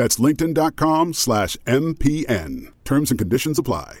That's linkedin.com slash MPN. Terms and conditions apply.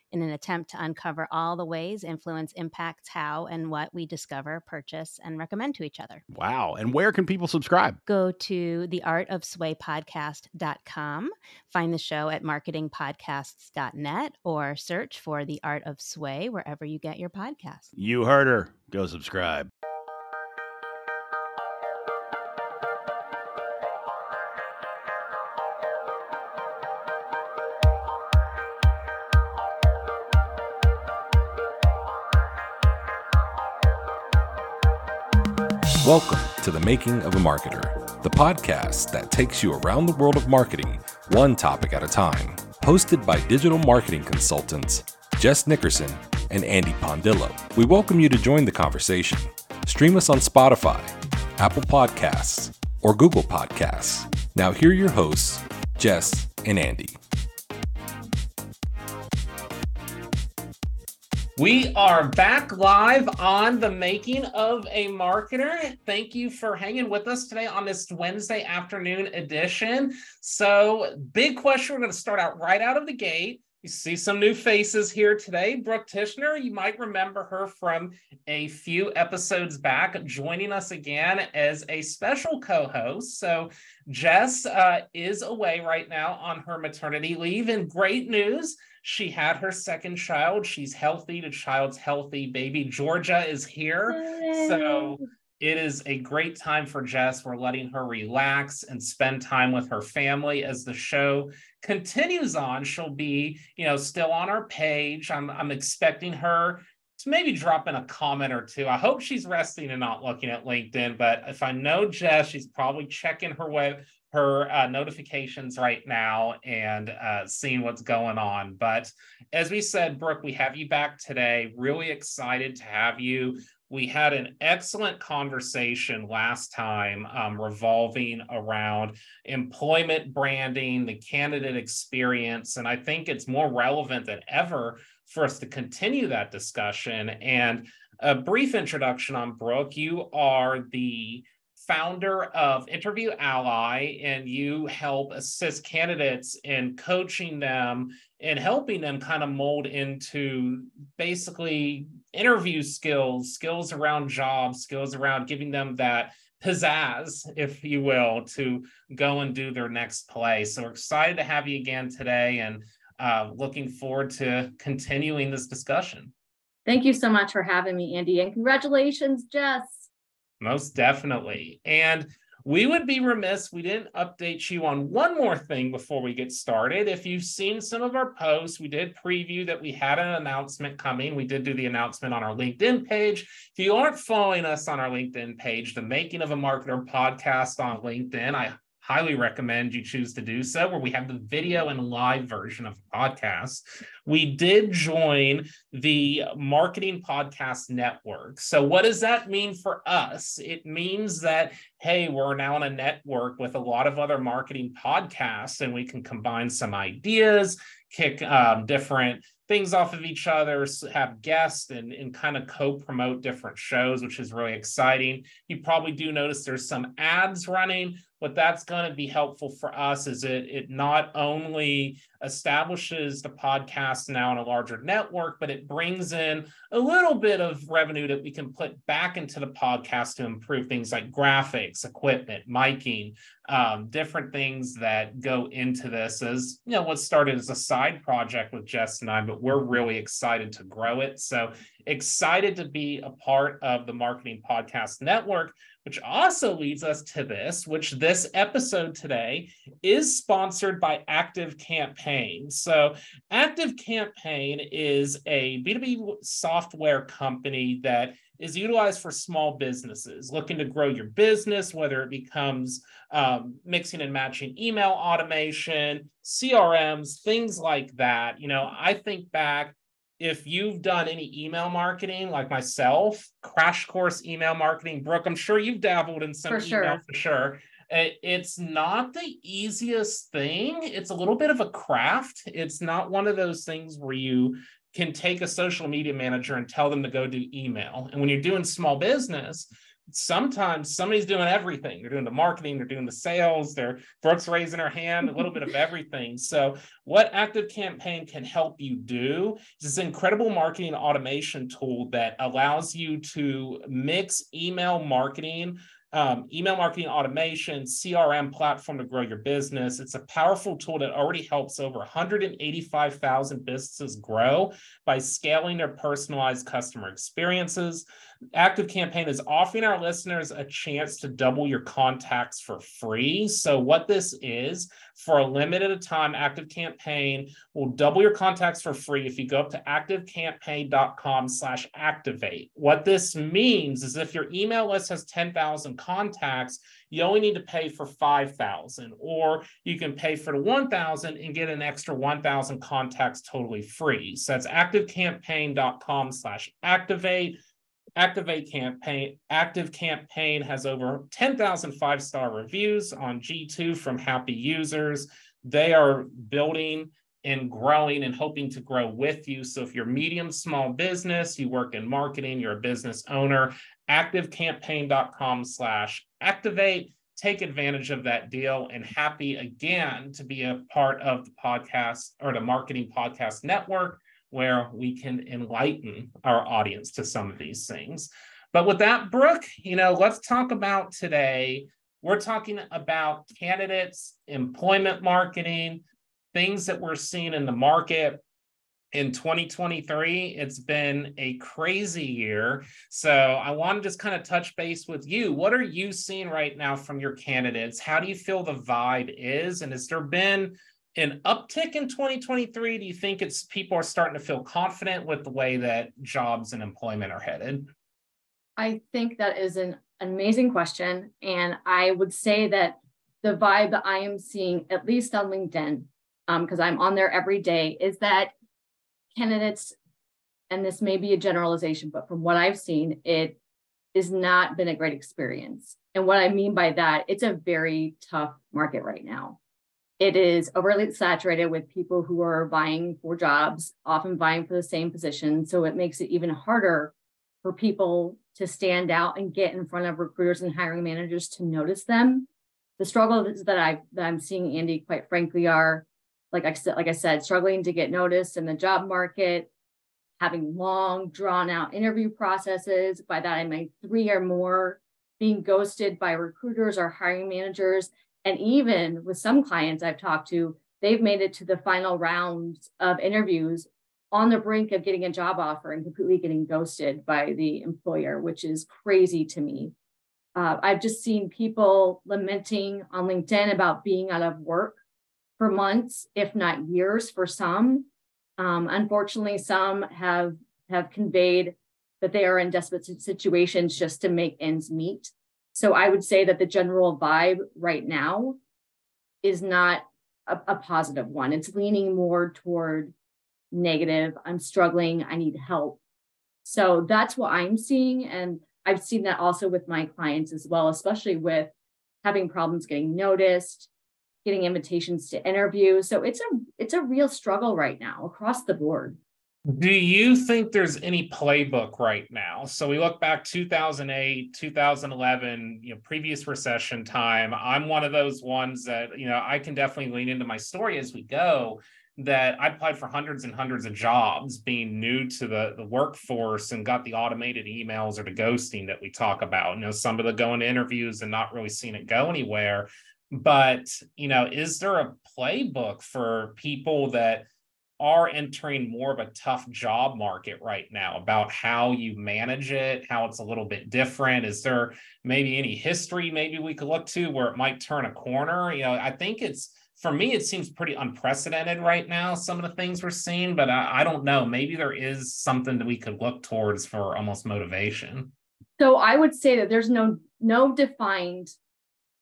in an attempt to uncover all the ways influence impacts how and what we discover, purchase, and recommend to each other. Wow. And where can people subscribe? Go to theartofswaypodcast.com, find the show at marketingpodcasts.net, or search for The Art of Sway wherever you get your podcasts. You heard her. Go subscribe. Welcome to The Making of a Marketer, the podcast that takes you around the world of marketing, one topic at a time. Hosted by digital marketing consultants Jess Nickerson and Andy Pondillo. We welcome you to join the conversation. Stream us on Spotify, Apple Podcasts, or Google Podcasts. Now, here are your hosts, Jess and Andy. We are back live on the making of a marketer. Thank you for hanging with us today on this Wednesday afternoon edition. So, big question. We're going to start out right out of the gate. You see some new faces here today. Brooke Tichenor, you might remember her from a few episodes back, joining us again as a special co host. So, Jess uh, is away right now on her maternity leave. And great news she had her second child. She's healthy. The child's healthy. Baby Georgia is here. Yay. So it is a great time for Jess. We're letting her relax and spend time with her family as the show continues on. She'll be, you know, still on our page. I'm, I'm expecting her to maybe drop in a comment or two. I hope she's resting and not looking at LinkedIn. But if I know Jess, she's probably checking her web her uh, notifications right now and uh, seeing what's going on. But as we said, Brooke, we have you back today. Really excited to have you. We had an excellent conversation last time um, revolving around employment branding, the candidate experience. And I think it's more relevant than ever for us to continue that discussion. And a brief introduction on Brooke. You are the founder of Interview Ally, and you help assist candidates in coaching them and helping them kind of mold into basically interview skills, skills around jobs, skills around giving them that pizzazz, if you will, to go and do their next play. So we're excited to have you again today and uh, looking forward to continuing this discussion. Thank you so much for having me, Andy, and congratulations, Jess. Most definitely. And we would be remiss we didn't update you on one more thing before we get started. If you've seen some of our posts, we did preview that we had an announcement coming. We did do the announcement on our LinkedIn page. If you aren't following us on our LinkedIn page, the Making of a Marketer podcast on LinkedIn, I highly recommend you choose to do so, where we have the video and live version of the podcast. We did join the Marketing Podcast Network. So, what does that mean for us? It means that, hey, we're now on a network with a lot of other marketing podcasts, and we can combine some ideas, kick um, different things off of each other, have guests and, and kind of co-promote different shows, which is really exciting. You probably do notice there's some ads running. What that's going to be helpful for us is it it not only establishes the podcast now in a larger network, but it brings in a little bit of revenue that we can put back into the podcast to improve things like graphics, equipment, miking, um, different things that go into this as you know what started as a side project with Jess and I, but we're really excited to grow it. So excited to be a part of the Marketing Podcast Network, which also leads us to this, which this episode today is sponsored by Active Campaign. So, Active Campaign is a B2B software company that is utilized for small businesses looking to grow your business, whether it becomes um, mixing and matching email automation, CRMs, things like that. You know, I think back if you've done any email marketing like myself, crash course email marketing, Brooke, I'm sure you've dabbled in some for sure. for sure. It's not the easiest thing. It's a little bit of a craft. It's not one of those things where you can take a social media manager and tell them to go do email. And when you're doing small business, sometimes somebody's doing everything. They're doing the marketing, they're doing the sales, they're Brooke's raising her hand, a little bit of everything. So, what Active Campaign can help you do is this incredible marketing automation tool that allows you to mix email marketing um, email marketing automation, CRM platform to grow your business. It's a powerful tool that already helps over 185,000 businesses grow by scaling their personalized customer experiences. Active Campaign is offering our listeners a chance to double your contacts for free. So, what this is for a limited time, Active Campaign will double your contacts for free if you go up to activecampaign.com slash activate. What this means is if your email list has 10,000 contacts, you only need to pay for 5,000, or you can pay for the 1,000 and get an extra 1,000 contacts totally free. So that's activecampaign.com slash activate. Campaign active campaign has over 10,000 five-star reviews on G2 from happy users. They are building and growing and hoping to grow with you. So if you're medium small business, you work in marketing, you're a business owner, activecampaign.com slash activate. Take advantage of that deal and happy again to be a part of the podcast or the marketing podcast network where we can enlighten our audience to some of these things. But with that, Brooke, you know, let's talk about today. We're talking about candidates, employment marketing, things that we're seeing in the market. In 2023, it's been a crazy year. So I want to just kind of touch base with you. What are you seeing right now from your candidates? How do you feel the vibe is? And has there been an uptick in 2023? Do you think it's people are starting to feel confident with the way that jobs and employment are headed? I think that is an amazing question. And I would say that the vibe that I am seeing, at least on LinkedIn, because um, I'm on there every day, is that candidates, and this may be a generalization, but from what I've seen, it has not been a great experience. And what I mean by that, it's a very tough market right now it is overly saturated with people who are vying for jobs, often vying for the same position. So it makes it even harder for people to stand out and get in front of recruiters and hiring managers to notice them. The struggles that I that I'm seeing, Andy, quite frankly, are like I said, like I said, struggling to get noticed in the job market, having long, drawn out interview processes. By that I mean three or more, being ghosted by recruiters or hiring managers and even with some clients I've talked to, they've made it to the final rounds of interviews on the brink of getting a job offer and completely getting ghosted by the employer, which is crazy to me. Uh, I've just seen people lamenting on LinkedIn about being out of work for months, if not years, for some. Um, unfortunately, some have have conveyed that they are in desperate situations just to make ends meet. So I would say that the general vibe right now is not a, a positive one. It's leaning more toward negative. I'm struggling. I need help. So that's what I'm seeing. And I've seen that also with my clients as well, especially with having problems getting noticed, getting invitations to interview. So it's a it's a real struggle right now across the board. Do you think there's any playbook right now? So we look back 2008, 2011, you know, previous recession time. I'm one of those ones that, you know, I can definitely lean into my story as we go that I applied for hundreds and hundreds of jobs being new to the, the workforce and got the automated emails or the ghosting that we talk about. You know, some of the going to interviews and not really seeing it go anywhere. But, you know, is there a playbook for people that are entering more of a tough job market right now about how you manage it, how it's a little bit different. Is there maybe any history maybe we could look to where it might turn a corner? You know, I think it's for me, it seems pretty unprecedented right now, some of the things we're seeing, but I, I don't know. Maybe there is something that we could look towards for almost motivation. So I would say that there's no no defined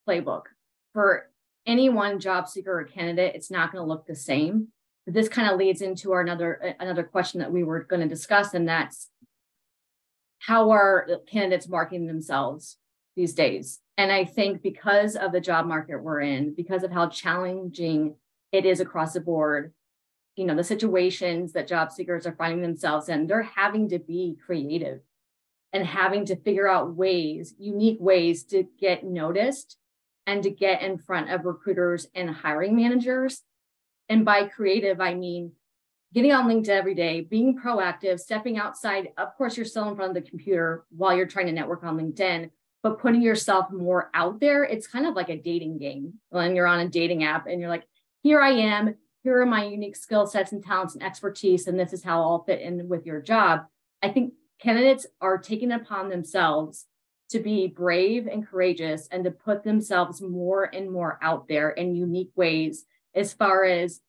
playbook for any one job seeker or candidate. It's not going to look the same this kind of leads into our another another question that we were going to discuss, and that's how are candidates marketing themselves these days? And I think because of the job market we're in, because of how challenging it is across the board, you know, the situations that job seekers are finding themselves in, they're having to be creative and having to figure out ways, unique ways to get noticed and to get in front of recruiters and hiring managers and by creative, I mean getting on LinkedIn every day, being proactive, stepping outside. Of course, you're still in front of the computer while you're trying to network on LinkedIn, but putting yourself more out there. It's kind of like a dating game when you're on a dating app and you're like, here I am. Here are my unique skill sets and talents and expertise, and this is how I'll fit in with your job. I think candidates are taking upon themselves to be brave and courageous and to put themselves more and more out there in unique ways as far as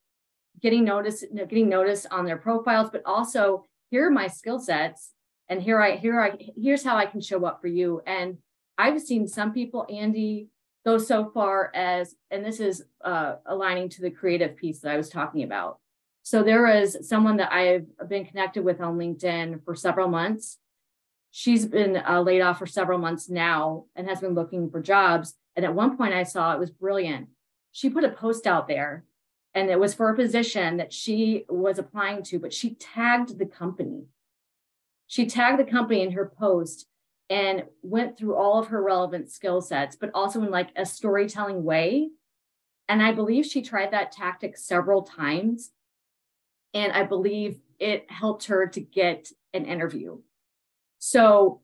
getting noticed, getting noticed on their profiles, but also here are my skill sets and here I here I here's how I can show up for you. And I've seen some people, Andy, go so far as, and this is uh, aligning to the creative piece that I was talking about. So there is someone that I've been connected with on LinkedIn for several months. She's been uh, laid off for several months now and has been looking for jobs. And at one point, I saw it was brilliant she put a post out there and it was for a position that she was applying to, but she tagged the company. She tagged the company in her post and went through all of her relevant skill sets, but also in like a storytelling way. And I believe she tried that tactic several times. And I believe it helped her to get an interview. So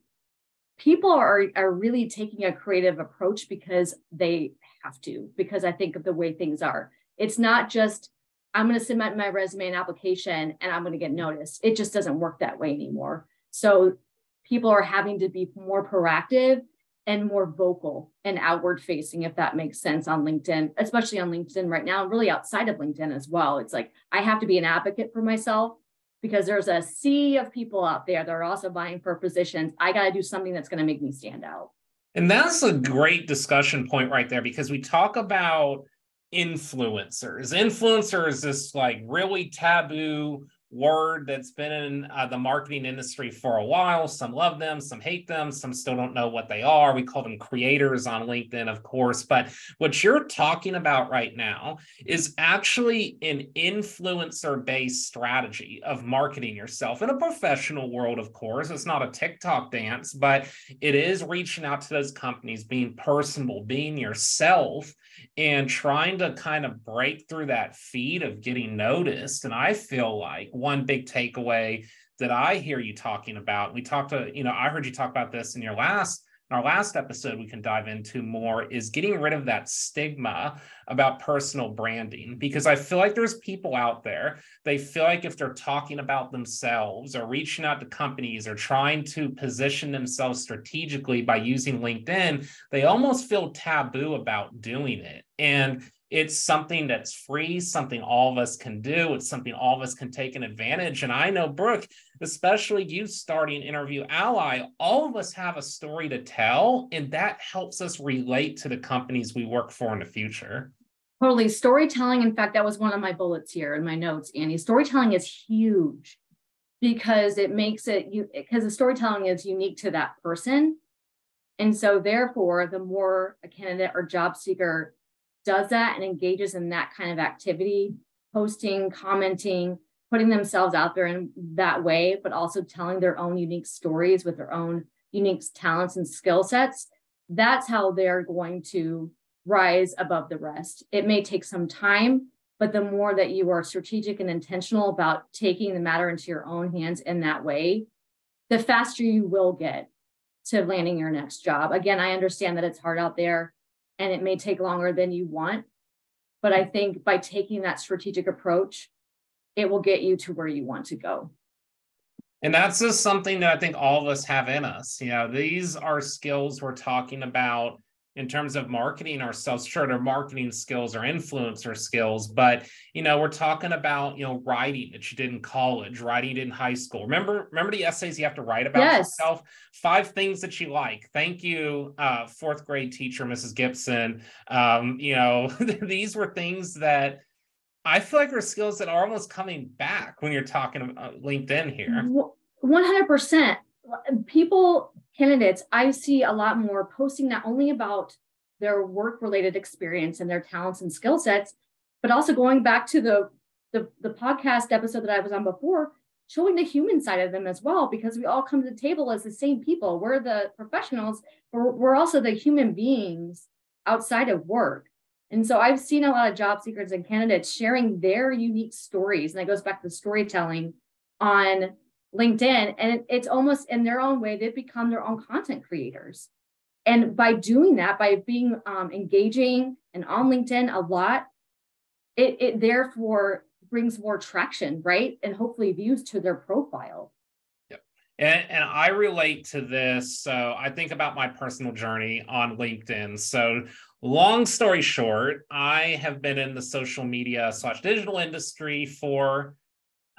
people are, are really taking a creative approach because they have to because I think of the way things are. It's not just I'm going to submit my resume and application and I'm going to get noticed. It just doesn't work that way anymore. So people are having to be more proactive and more vocal and outward facing, if that makes sense on LinkedIn, especially on LinkedIn right now, really outside of LinkedIn as well. It's like I have to be an advocate for myself because there's a sea of people out there that are also vying for positions. I got to do something that's going to make me stand out. And that's a great discussion point right there because we talk about influencers. Influencer is this like really taboo word that's been in uh, the marketing industry for a while. Some love them, some hate them, some still don't know what they are. We call them creators on LinkedIn, of course. But what you're talking about right now is actually an influencer based strategy of marketing yourself in a professional world, of course. It's not a TikTok dance, but it is reaching out to those companies, being personable, being yourself, and trying to kind of break through that feed of getting noticed. And I feel like one big takeaway that I hear you talking about. We talked to, you know, I heard you talk about this in your last in our last episode we can dive into more is getting rid of that stigma about personal branding because i feel like there's people out there they feel like if they're talking about themselves or reaching out to companies or trying to position themselves strategically by using linkedin they almost feel taboo about doing it. And it's something that's free, something all of us can do. It's something all of us can take an advantage. And I know, Brooke, especially you starting Interview Ally, all of us have a story to tell, and that helps us relate to the companies we work for in the future. Totally. Storytelling, in fact, that was one of my bullets here in my notes, Andy. Storytelling is huge because it makes it you because the storytelling is unique to that person. And so therefore, the more a candidate or job seeker does that and engages in that kind of activity, posting, commenting, putting themselves out there in that way, but also telling their own unique stories with their own unique talents and skill sets, that's how they're going to rise above the rest. It may take some time, but the more that you are strategic and intentional about taking the matter into your own hands in that way, the faster you will get to landing your next job. Again, I understand that it's hard out there and it may take longer than you want, but I think by taking that strategic approach, it will get you to where you want to go. And that's just something that I think all of us have in us. You know, these are skills we're talking about in terms of marketing ourselves sure their marketing skills or influencer skills but you know we're talking about you know writing that you did in college writing in high school. Remember remember the essays you have to write about yes. yourself? Five things that you like. Thank you uh, fourth grade teacher mrs gibson. Um, you know these were things that i feel like are skills that are almost coming back when you're talking about linkedin here. 100% people candidates, I see a lot more posting not only about their work related experience and their talents and skill sets, but also going back to the, the, the podcast episode that I was on before, showing the human side of them as well, because we all come to the table as the same people. We're the professionals, but we're also the human beings outside of work. And so I've seen a lot of job seekers and candidates sharing their unique stories. And that goes back to storytelling on LinkedIn. And it's almost in their own way, they've become their own content creators. And by doing that, by being um, engaging and on LinkedIn a lot, it, it therefore brings more traction, right? And hopefully views to their profile. And, and I relate to this. So I think about my personal journey on LinkedIn. So long story short, I have been in the social media slash digital industry for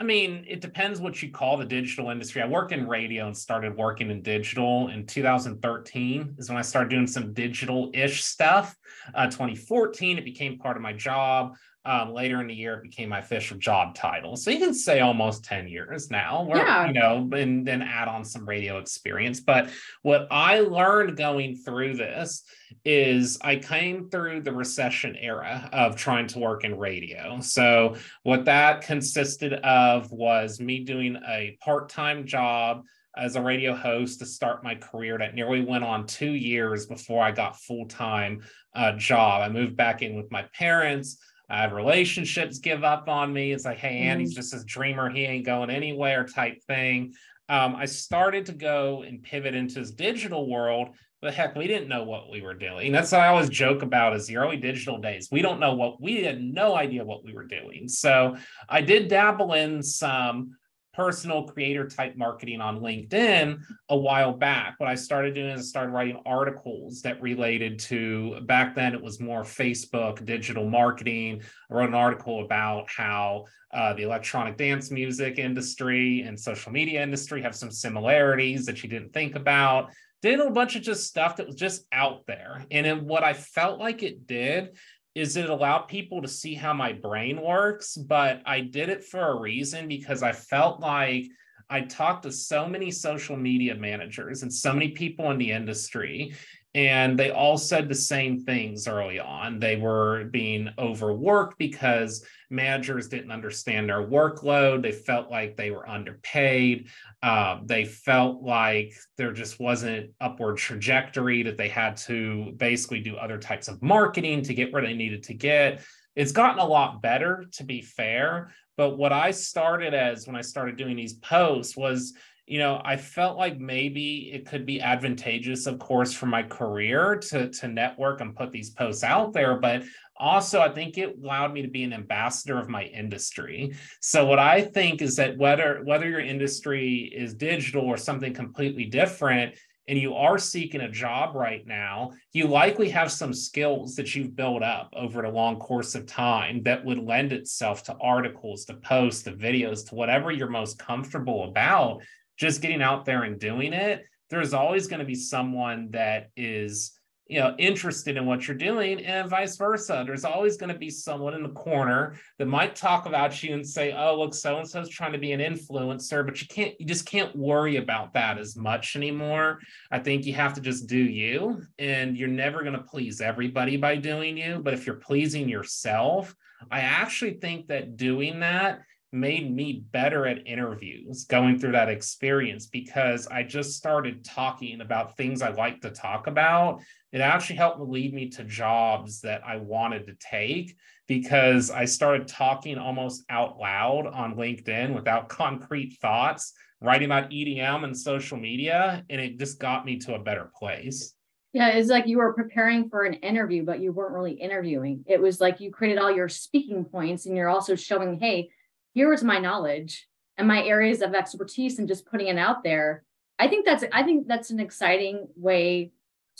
I mean, it depends what you call the digital industry. I worked in radio and started working in digital in 2013 is when I started doing some digital-ish stuff. Uh, 2014, it became part of my job. Um, later in the year, it became my official job title. So you can say almost 10 years now, where, yeah. you know, and then add on some radio experience. But what I learned going through this is I came through the recession era of trying to work in radio. So what that consisted of was me doing a part-time job as a radio host to start my career that nearly went on two years before I got full-time uh, job. I moved back in with my parents. I have relationships give up on me. It's like, hey, Andy's mm-hmm. just a dreamer. He ain't going anywhere type thing. Um, I started to go and pivot into this digital world. But heck, we didn't know what we were doing. That's what I always joke about is the early digital days. We don't know what we had no idea what we were doing. So I did dabble in some personal creator type marketing on LinkedIn a while back. What I started doing is I started writing articles that related to back then it was more Facebook digital marketing. I wrote an article about how uh, the electronic dance music industry and social media industry have some similarities that you didn't think about. Did a bunch of just stuff that was just out there. And what I felt like it did is it allowed people to see how my brain works, but I did it for a reason because I felt like I talked to so many social media managers and so many people in the industry, and they all said the same things early on. They were being overworked because managers didn't understand their workload. They felt like they were underpaid. Uh, they felt like there just wasn't upward trajectory, that they had to basically do other types of marketing to get where they needed to get. It's gotten a lot better, to be fair. But what I started as when I started doing these posts was you know, I felt like maybe it could be advantageous, of course, for my career to, to network and put these posts out there. But also, I think it allowed me to be an ambassador of my industry. So what I think is that whether whether your industry is digital or something completely different, and you are seeking a job right now, you likely have some skills that you've built up over a long course of time that would lend itself to articles, to posts, to videos, to whatever you're most comfortable about just getting out there and doing it, there's always going to be someone that is you know interested in what you're doing and vice versa. There's always going to be someone in the corner that might talk about you and say oh look so and so's trying to be an influencer but you can't you just can't worry about that as much anymore. I think you have to just do you and you're never going to please everybody by doing you but if you're pleasing yourself i actually think that doing that made me better at interviews going through that experience because I just started talking about things I like to talk about. It actually helped lead me to jobs that I wanted to take because I started talking almost out loud on LinkedIn without concrete thoughts, writing about EDM and social media, and it just got me to a better place. Yeah, it's like you were preparing for an interview, but you weren't really interviewing. It was like you created all your speaking points and you're also showing, hey, here is my knowledge and my areas of expertise and just putting it out there. I think that's I think that's an exciting way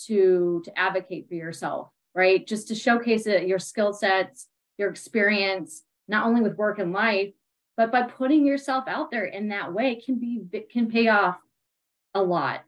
to to advocate for yourself, right? Just to showcase it, your skill sets, your experience, not only with work and life, but by putting yourself out there in that way can be can pay off a lot.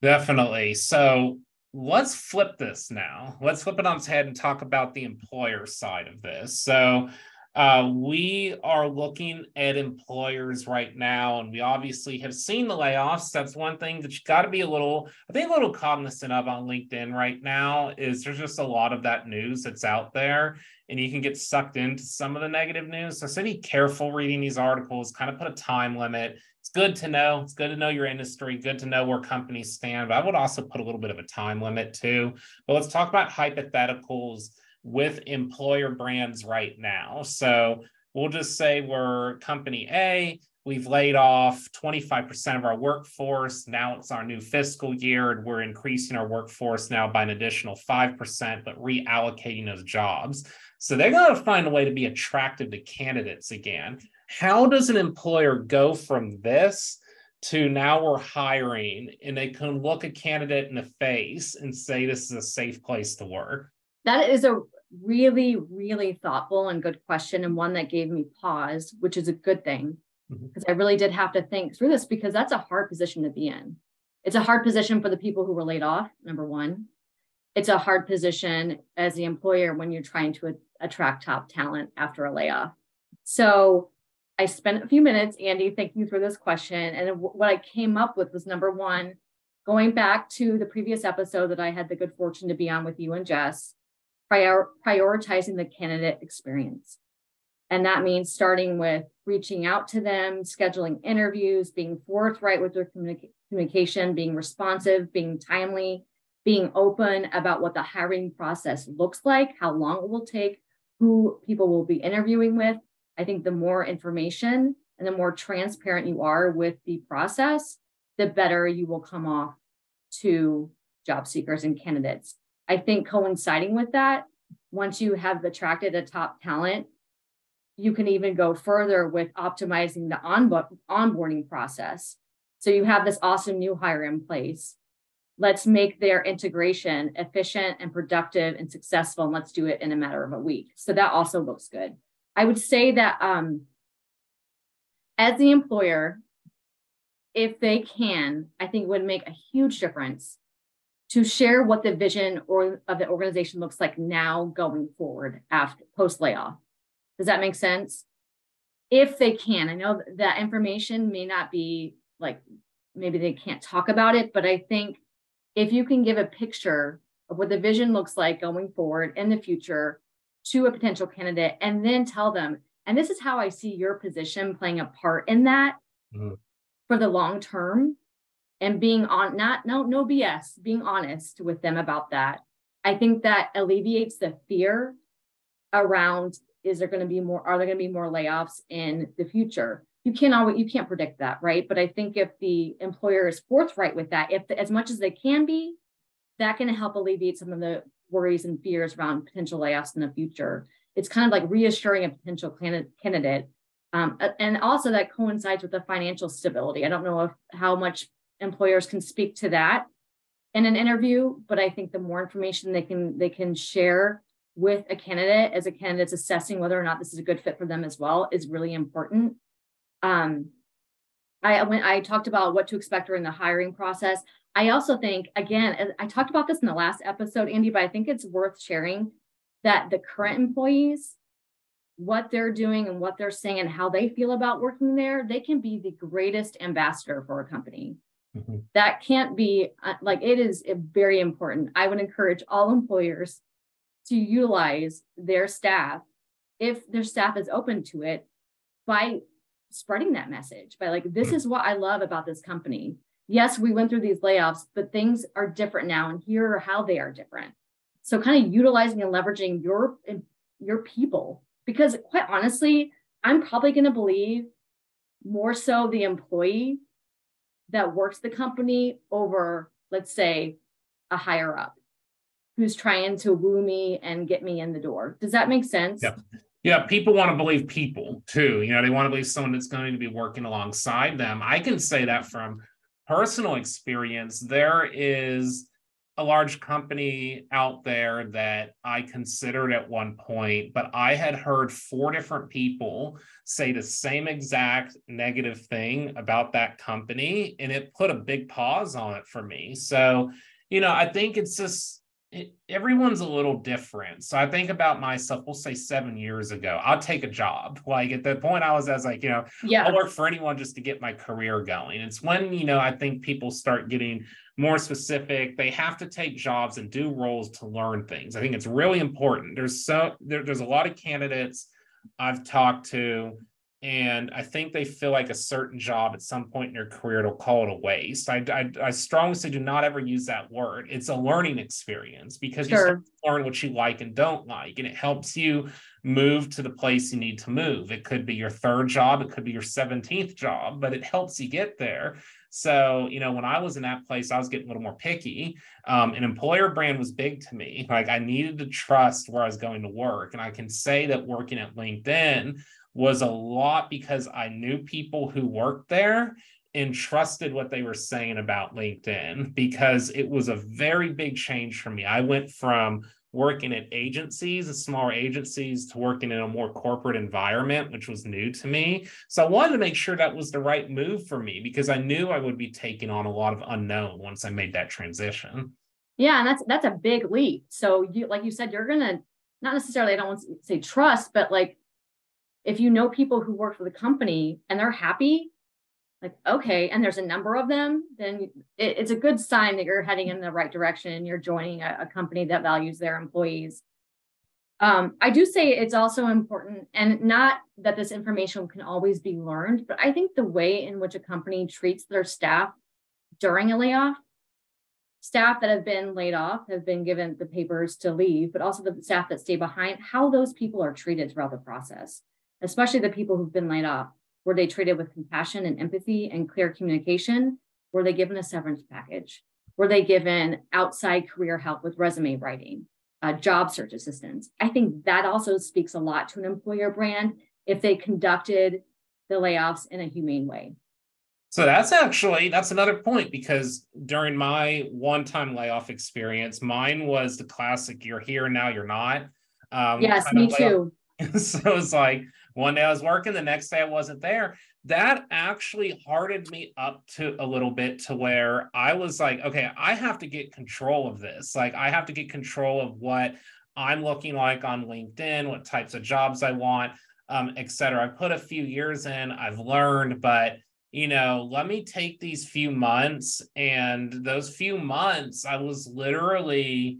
Definitely. So let's flip this now. Let's flip it on its head and talk about the employer side of this. So uh, we are looking at employers right now, and we obviously have seen the layoffs. That's one thing that you got to be a little, I think, a little cognizant of on LinkedIn right now. Is there's just a lot of that news that's out there, and you can get sucked into some of the negative news. So, so be careful reading these articles. Kind of put a time limit. It's good to know. It's good to know your industry. Good to know where companies stand. But I would also put a little bit of a time limit too. But let's talk about hypotheticals with employer brands right now. So we'll just say we're company A, we've laid off 25% of our workforce. Now it's our new fiscal year, and we're increasing our workforce now by an additional 5%, but reallocating those jobs. So they're going to find a way to be attractive to candidates again. How does an employer go from this? to now we're hiring and they can look a candidate in the face and say this is a safe place to work that is a really, really thoughtful and good question, and one that gave me pause, which is a good thing because mm-hmm. I really did have to think through this because that's a hard position to be in. It's a hard position for the people who were laid off, number one. It's a hard position as the employer when you're trying to attract top talent after a layoff. So I spent a few minutes, Andy, thinking through this question. And what I came up with was number one, going back to the previous episode that I had the good fortune to be on with you and Jess, prior, prioritizing the candidate experience. And that means starting with reaching out to them, scheduling interviews, being forthright with their communica- communication, being responsive, being timely, being open about what the hiring process looks like, how long it will take, who people will be interviewing with. I think the more information and the more transparent you are with the process, the better you will come off to job seekers and candidates. I think coinciding with that, once you have attracted a top talent, you can even go further with optimizing the onbo- onboarding process. So you have this awesome new hire in place. Let's make their integration efficient and productive and successful, and let's do it in a matter of a week. So that also looks good. I would say that um, as the employer, if they can, I think would make a huge difference to share what the vision or of the organization looks like now going forward after post layoff. Does that make sense? If they can, I know that information may not be like maybe they can't talk about it, but I think if you can give a picture of what the vision looks like going forward in the future to a potential candidate and then tell them, and this is how I see your position playing a part in that mm-hmm. for the long term, and being on not no no bs being honest with them about that. I think that alleviates the fear around is there going to be more are there going to be more layoffs in the future? You can't always you can't predict that right? But i think if the employer is forthright with that if as much as they can be that can help alleviate some of the worries and fears around potential layoffs in the future. It's kind of like reassuring a potential candidate um, and also that coincides with the financial stability. I don't know if how much employers can speak to that in an interview but i think the more information they can they can share with a candidate as a candidate's assessing whether or not this is a good fit for them as well is really important. Um, i when i talked about what to expect during the hiring process. I also think again i talked about this in the last episode andy but i think it's worth sharing that the current employees what they're doing and what they're saying and how they feel about working there they can be the greatest ambassador for a company Mm-hmm. That can't be uh, like it is very important. I would encourage all employers to utilize their staff if their staff is open to it by spreading that message by like, this is what I love about this company. Yes, we went through these layoffs, but things are different now, and here are how they are different. So, kind of utilizing and leveraging your your people, because quite honestly, I'm probably going to believe more so the employee that works the company over, let's say, a higher up who's trying to woo me and get me in the door. Does that make sense? Yep. Yeah, people want to believe people too. You know, they want to believe someone that's going to be working alongside them. I can say that from personal experience. There is a large company out there that I considered at one point, but I had heard four different people say the same exact negative thing about that company, and it put a big pause on it for me. So, you know, I think it's just it, everyone's a little different. So I think about myself, we'll say seven years ago, I'll take a job. Like at the point I was, as like, you know, yeah. I'll work for anyone just to get my career going. It's when, you know, I think people start getting more specific. They have to take jobs and do roles to learn things. I think it's really important. There's so there, there's a lot of candidates I've talked to and I think they feel like a certain job at some point in their career it'll call it a waste. I, I, I strongly say do not ever use that word. It's a learning experience because sure. you learn what you like and don't like, and it helps you move to the place you need to move. It could be your third job, it could be your 17th job, but it helps you get there. So, you know, when I was in that place, I was getting a little more picky. Um, an employer brand was big to me. Like I needed to trust where I was going to work. And I can say that working at LinkedIn, was a lot because I knew people who worked there and trusted what they were saying about LinkedIn because it was a very big change for me. I went from working at agencies, smaller agencies, to working in a more corporate environment, which was new to me. So I wanted to make sure that was the right move for me because I knew I would be taking on a lot of unknown once I made that transition. Yeah, and that's that's a big leap. So you like you said, you're gonna not necessarily I don't want to say trust, but like if you know people who work for the company and they're happy like okay and there's a number of them then it, it's a good sign that you're heading in the right direction and you're joining a, a company that values their employees. Um, i do say it's also important and not that this information can always be learned but i think the way in which a company treats their staff during a layoff staff that have been laid off have been given the papers to leave but also the staff that stay behind how those people are treated throughout the process especially the people who've been laid off? Were they treated with compassion and empathy and clear communication? Were they given a severance package? Were they given outside career help with resume writing, uh, job search assistance? I think that also speaks a lot to an employer brand if they conducted the layoffs in a humane way. So that's actually that's another point because during my one-time layoff experience, mine was the classic "you're here now, you're not." Um, yes, me too. so it's like one day I was working, the next day I wasn't there. That actually hardened me up to a little bit to where I was like, okay, I have to get control of this. Like, I have to get control of what I'm looking like on LinkedIn, what types of jobs I want, um, et cetera. I put a few years in, I've learned, but you know, let me take these few months. And those few months, I was literally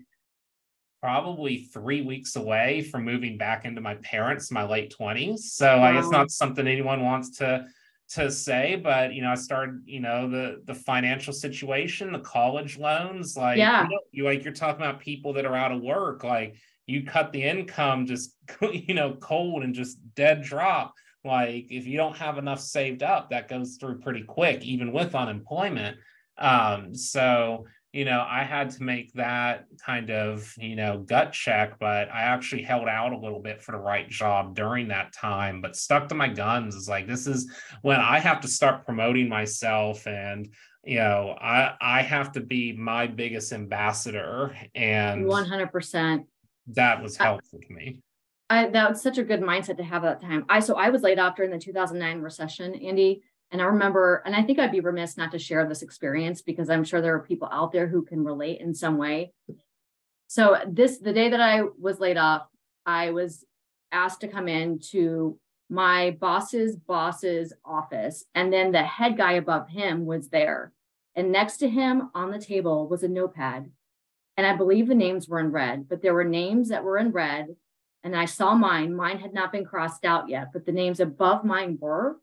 probably three weeks away from moving back into my parents my late 20s so wow. it's not something anyone wants to to say but you know i started you know the the financial situation the college loans like yeah. you, know, you like you're talking about people that are out of work like you cut the income just you know cold and just dead drop like if you don't have enough saved up that goes through pretty quick even with unemployment um so you know, I had to make that kind of, you know, gut check, but I actually held out a little bit for the right job during that time, but stuck to my guns It's like, this is when I have to start promoting myself and, you know, I, I have to be my biggest ambassador and 100%. That was helpful to me. I, that was such a good mindset to have at that time. I, so I was laid off during the 2009 recession, Andy and I remember, and I think I'd be remiss not to share this experience because I'm sure there are people out there who can relate in some way. So this the day that I was laid off, I was asked to come in to my boss's boss's office, and then the head guy above him was there. And next to him on the table was a notepad. And I believe the names were in red, but there were names that were in red and I saw mine. Mine had not been crossed out yet, but the names above mine were.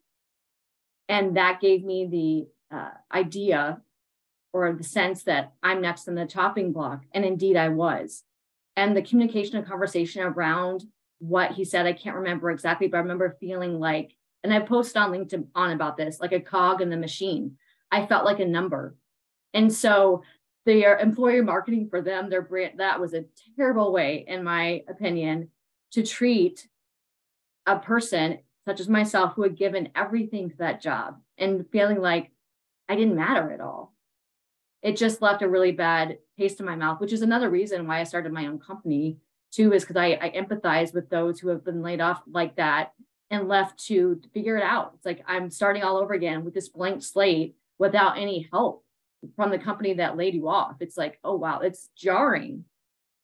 And that gave me the uh, idea or the sense that I'm next in the chopping block. And indeed, I was. And the communication and conversation around what he said, I can't remember exactly, but I remember feeling like, and I posted on LinkedIn on about this, like a cog in the machine. I felt like a number. And so their employer marketing for them, their brand, that was a terrible way, in my opinion, to treat a person such as myself who had given everything to that job and feeling like I didn't matter at all. It just left a really bad taste in my mouth, which is another reason why I started my own company too, is because I, I empathize with those who have been laid off like that and left to figure it out. It's like I'm starting all over again with this blank slate without any help from the company that laid you off. It's like, oh wow, it's jarring.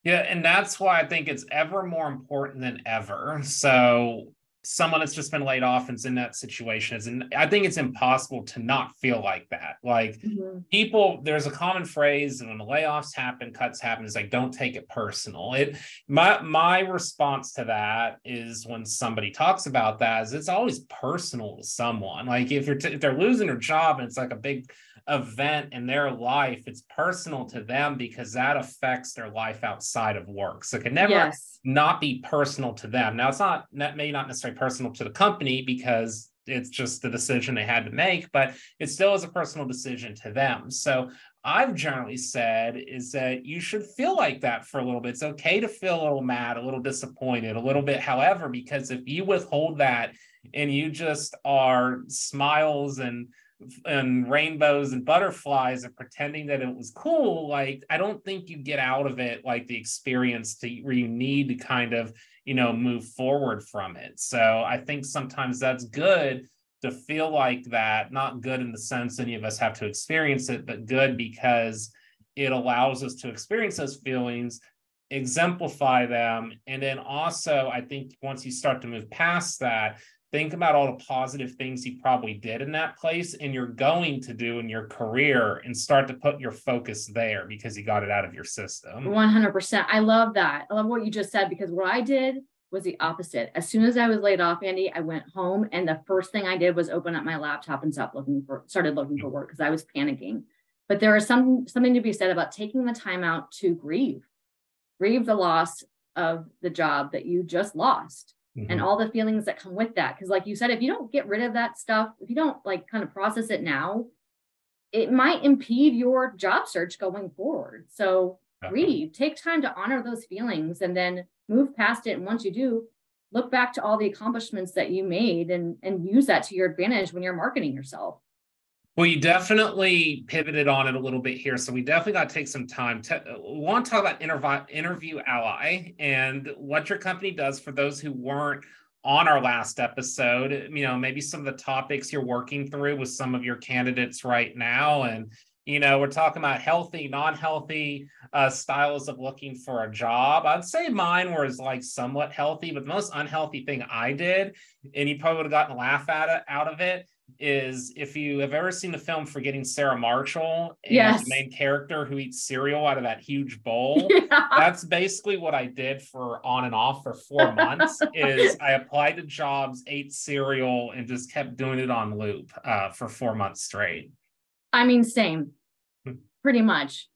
Yeah, and that's why I think it's ever more important than ever. So someone that's just been laid off and is in that situation is and I think it's impossible to not feel like that. Like mm-hmm. people, there's a common phrase and when the layoffs happen, cuts happen, is like don't take it personal. It my my response to that is when somebody talks about that is it's always personal to someone. Like if you're t- if they're losing their job and it's like a big event in their life, it's personal to them because that affects their life outside of work. So it can never yes. not be personal to them. Now, it's not that may not necessarily personal to the company because it's just the decision they had to make, but it still is a personal decision to them. So I've generally said is that you should feel like that for a little bit. It's okay to feel a little mad, a little disappointed, a little bit, however, because if you withhold that and you just are smiles and and rainbows and butterflies and pretending that it was cool like i don't think you get out of it like the experience to where you need to kind of you know move forward from it. So i think sometimes that's good to feel like that not good in the sense any of us have to experience it but good because it allows us to experience those feelings exemplify them and then also i think once you start to move past that think about all the positive things you probably did in that place and you're going to do in your career and start to put your focus there because you got it out of your system. 100% i love that. I love what you just said because what i did was the opposite. As soon as i was laid off andy i went home and the first thing i did was open up my laptop and stop looking for started looking for work because i was panicking. But there is some something to be said about taking the time out to grieve grieve the loss of the job that you just lost mm-hmm. and all the feelings that come with that. Because, like you said, if you don't get rid of that stuff, if you don't like kind of process it now, it might impede your job search going forward. So, read, take time to honor those feelings and then move past it. And once you do, look back to all the accomplishments that you made and, and use that to your advantage when you're marketing yourself. Well, you definitely pivoted on it a little bit here. So we definitely got to take some time to want to talk about interv- interview ally and what your company does for those who weren't on our last episode. You know, maybe some of the topics you're working through with some of your candidates right now. And, you know, we're talking about healthy, non-healthy uh, styles of looking for a job. I'd say mine was like somewhat healthy, but the most unhealthy thing I did, and you probably would have gotten a laugh at it, out of it, is if you have ever seen the film Forgetting Sarah Marshall, yes. the main character who eats cereal out of that huge bowl. Yeah. That's basically what I did for on and off for four months. is I applied to jobs, ate cereal, and just kept doing it on loop uh, for four months straight. I mean, same, hmm. pretty much.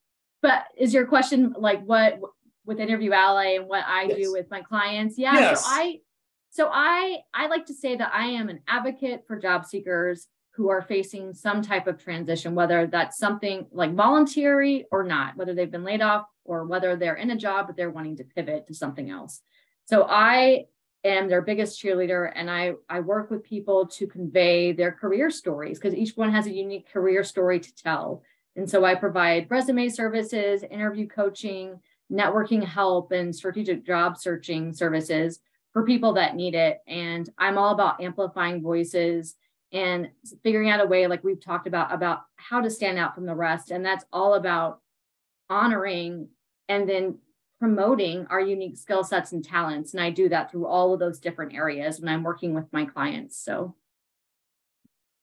But is your question like what with Interview Ally and what I yes. do with my clients? Yeah. Yes. So I so I I like to say that I am an advocate for job seekers who are facing some type of transition, whether that's something like voluntary or not, whether they've been laid off or whether they're in a job but they're wanting to pivot to something else. So I am their biggest cheerleader and I I work with people to convey their career stories because each one has a unique career story to tell. And so I provide resume services, interview coaching, networking help and strategic job searching services for people that need it. And I'm all about amplifying voices and figuring out a way, like we've talked about, about how to stand out from the rest. And that's all about honoring and then promoting our unique skill sets and talents. And I do that through all of those different areas when I'm working with my clients. So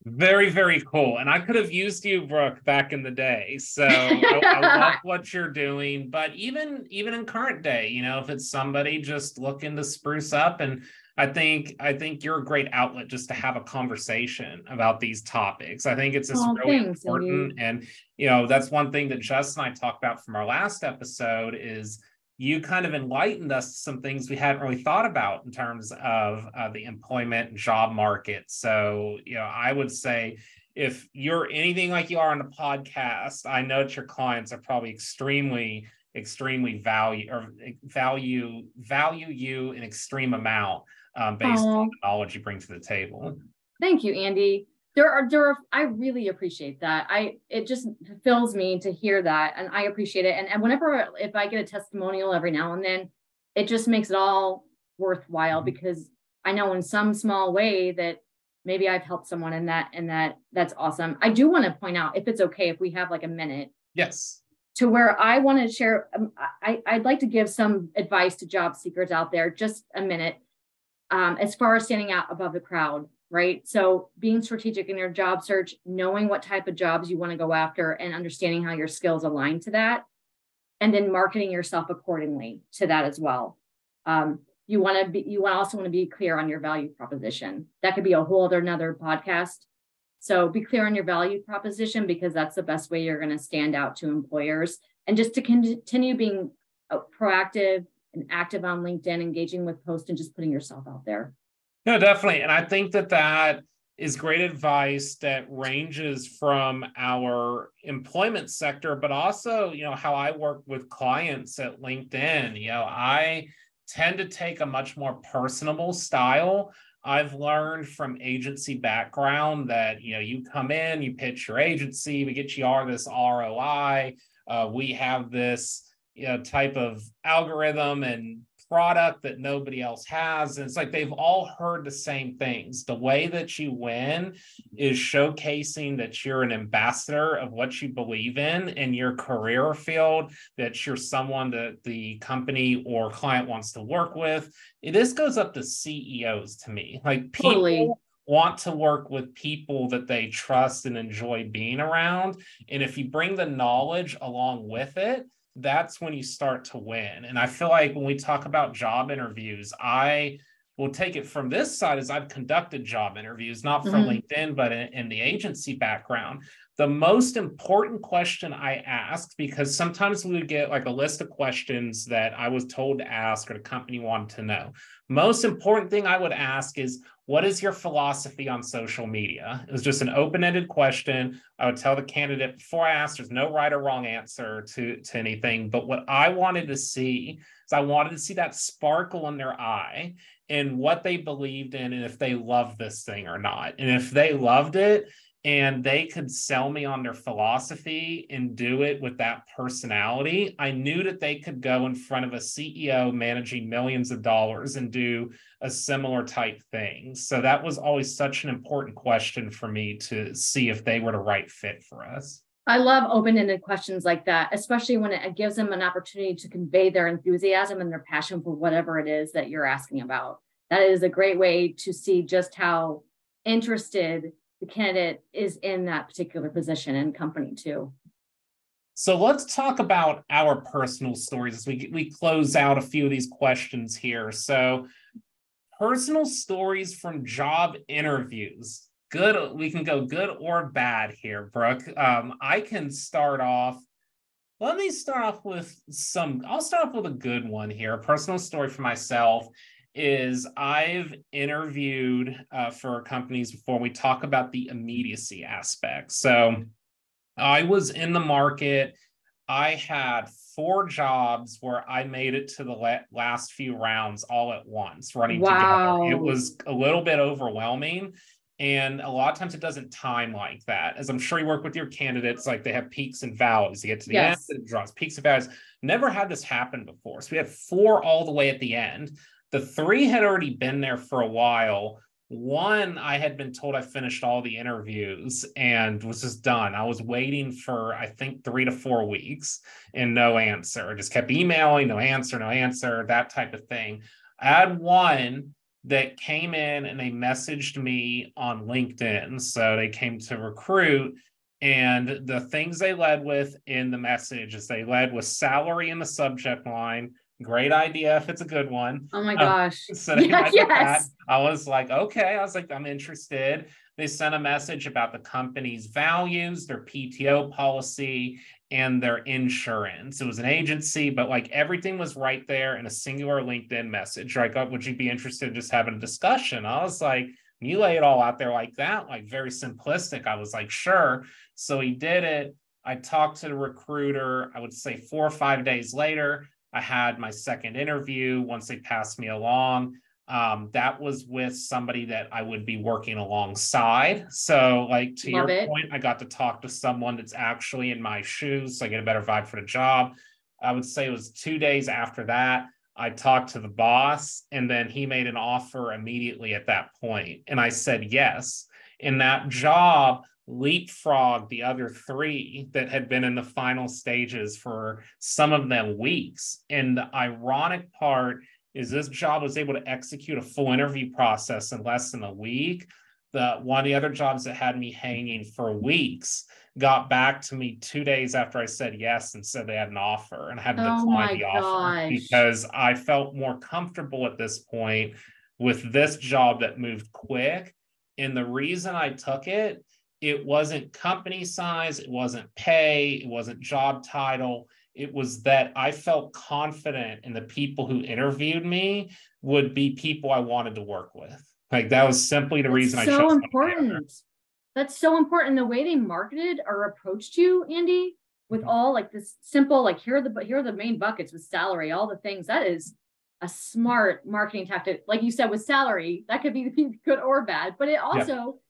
Very, very cool. And I could have used you, Brooke, back in the day. So I, I, love what you're doing. But even even in current day, you know, if it's somebody just looking to spruce up, and I think I think you're a great outlet just to have a conversation about these topics. I think it's just oh, really thanks, important. And you know, that's one thing that Jess and I talked about from our last episode is you kind of enlightened us to some things we hadn't really thought about in terms of uh, the employment and job market. So, you know, I would say if you're anything like you are on the podcast, I know that your clients are probably extremely, extremely value or value value you an extreme amount um, based Aww. on the knowledge you bring to the table. Thank you, Andy there are there are i really appreciate that. I it just fills me to hear that and i appreciate it. And, and whenever if i get a testimonial every now and then it just makes it all worthwhile mm-hmm. because i know in some small way that maybe i've helped someone in that and that that's awesome. I do want to point out if it's okay if we have like a minute. Yes. To where i want to share um, I, i'd like to give some advice to job seekers out there just a minute. Um, as far as standing out above the crowd right? So being strategic in your job search, knowing what type of jobs you want to go after and understanding how your skills align to that, and then marketing yourself accordingly to that as well. Um, you want to be, you also want to be clear on your value proposition. That could be a whole other another podcast. So be clear on your value proposition because that's the best way you're going to stand out to employers. And just to continue being uh, proactive and active on LinkedIn, engaging with posts and just putting yourself out there. No, definitely. And I think that that is great advice that ranges from our employment sector, but also, you know, how I work with clients at LinkedIn. You know, I tend to take a much more personable style. I've learned from agency background that, you know, you come in, you pitch your agency, we get you all this ROI. Uh, we have this, you know, type of algorithm and product that nobody else has. And it's like they've all heard the same things. The way that you win is showcasing that you're an ambassador of what you believe in in your career field, that you're someone that the company or client wants to work with. This goes up to CEOs to me. Like people totally want to work with people that they trust and enjoy being around. And if you bring the knowledge along with it, that's when you start to win. And I feel like when we talk about job interviews, I will take it from this side as I've conducted job interviews, not from mm-hmm. LinkedIn, but in, in, the agency background. The most important question I asked, because sometimes we would get like a list of questions that I was told to ask or the company wanted to know. Most important thing I would ask is, what is your philosophy on social media? It was just an open-ended question. I would tell the candidate before I asked, there's no right or wrong answer to, to anything. But what I wanted to see is I wanted to see that sparkle in their eye and what they believed in and if they loved this thing or not. And if they loved it, and they could sell me on their philosophy and do it with that personality, I knew that they could go in front of a CEO managing millions of dollars and do a similar type thing. So that was always such an important question for me to see if they were the right fit for us. I love open ended questions like that, especially when it gives them an opportunity to convey their enthusiasm and their passion for whatever it is that you're asking about. That is a great way to see just how interested the candidate is in that particular position and company too. So let's talk about our personal stories as we we close out a few of these questions here. So personal stories from job interviews. Good, we can go good or bad here, Brooke. Um, I can start off. Let me start off with some. I'll start off with a good one here. A personal story for myself is I've interviewed uh, for companies before. We talk about the immediacy aspect. So I was in the market. I had four jobs where I made it to the la- last few rounds all at once, running wow. together. It was a little bit overwhelming. And a lot of times it doesn't time like that. As I'm sure you work with your candidates, like they have peaks and valleys. You get to the yes. end, it draws peaks and valleys. Never had this happen before. So we had four all the way at the end. The three had already been there for a while. One, I had been told I finished all the interviews and was just done. I was waiting for, I think, three to four weeks and no answer. I just kept emailing, no answer, no answer, that type of thing. I had one that came in and they messaged me on LinkedIn. So they came to recruit. And the things they led with in the message is they led with salary in the subject line. Great idea if it's a good one. Oh my um, gosh. so they yeah, yes. I was like, okay. I was like, I'm interested. They sent a message about the company's values, their PTO policy, and their insurance. It was an agency, but like everything was right there in a singular LinkedIn message. Like, would you be interested in just having a discussion? I was like, you lay it all out there like that, like very simplistic. I was like, sure. So he did it. I talked to the recruiter, I would say four or five days later. I had my second interview once they passed me along um, that was with somebody that I would be working alongside. So, like to Love your it. point, I got to talk to someone that's actually in my shoes, so I get a better vibe for the job. I would say it was two days after that. I talked to the boss, and then he made an offer immediately at that point, and I said yes. And that job leapfrogged the other three that had been in the final stages for some of them weeks. And the ironic part is this job was able to execute a full interview process in less than a week. The one of the other jobs that had me hanging for weeks got back to me two days after I said yes and said they had an offer and I had to oh decline the gosh. offer because I felt more comfortable at this point with this job that moved quick. And the reason I took it, it wasn't company size, it wasn't pay, it wasn't job title it was that I felt confident in the people who interviewed me would be people I wanted to work with. Like that was simply the That's reason so I chose. So important. That's so important. The way they marketed or approached you, Andy, with mm-hmm. all like this simple, like here are the here are the main buckets with salary, all the things. That is a smart marketing tactic. Like you said, with salary, that could be good or bad, but it also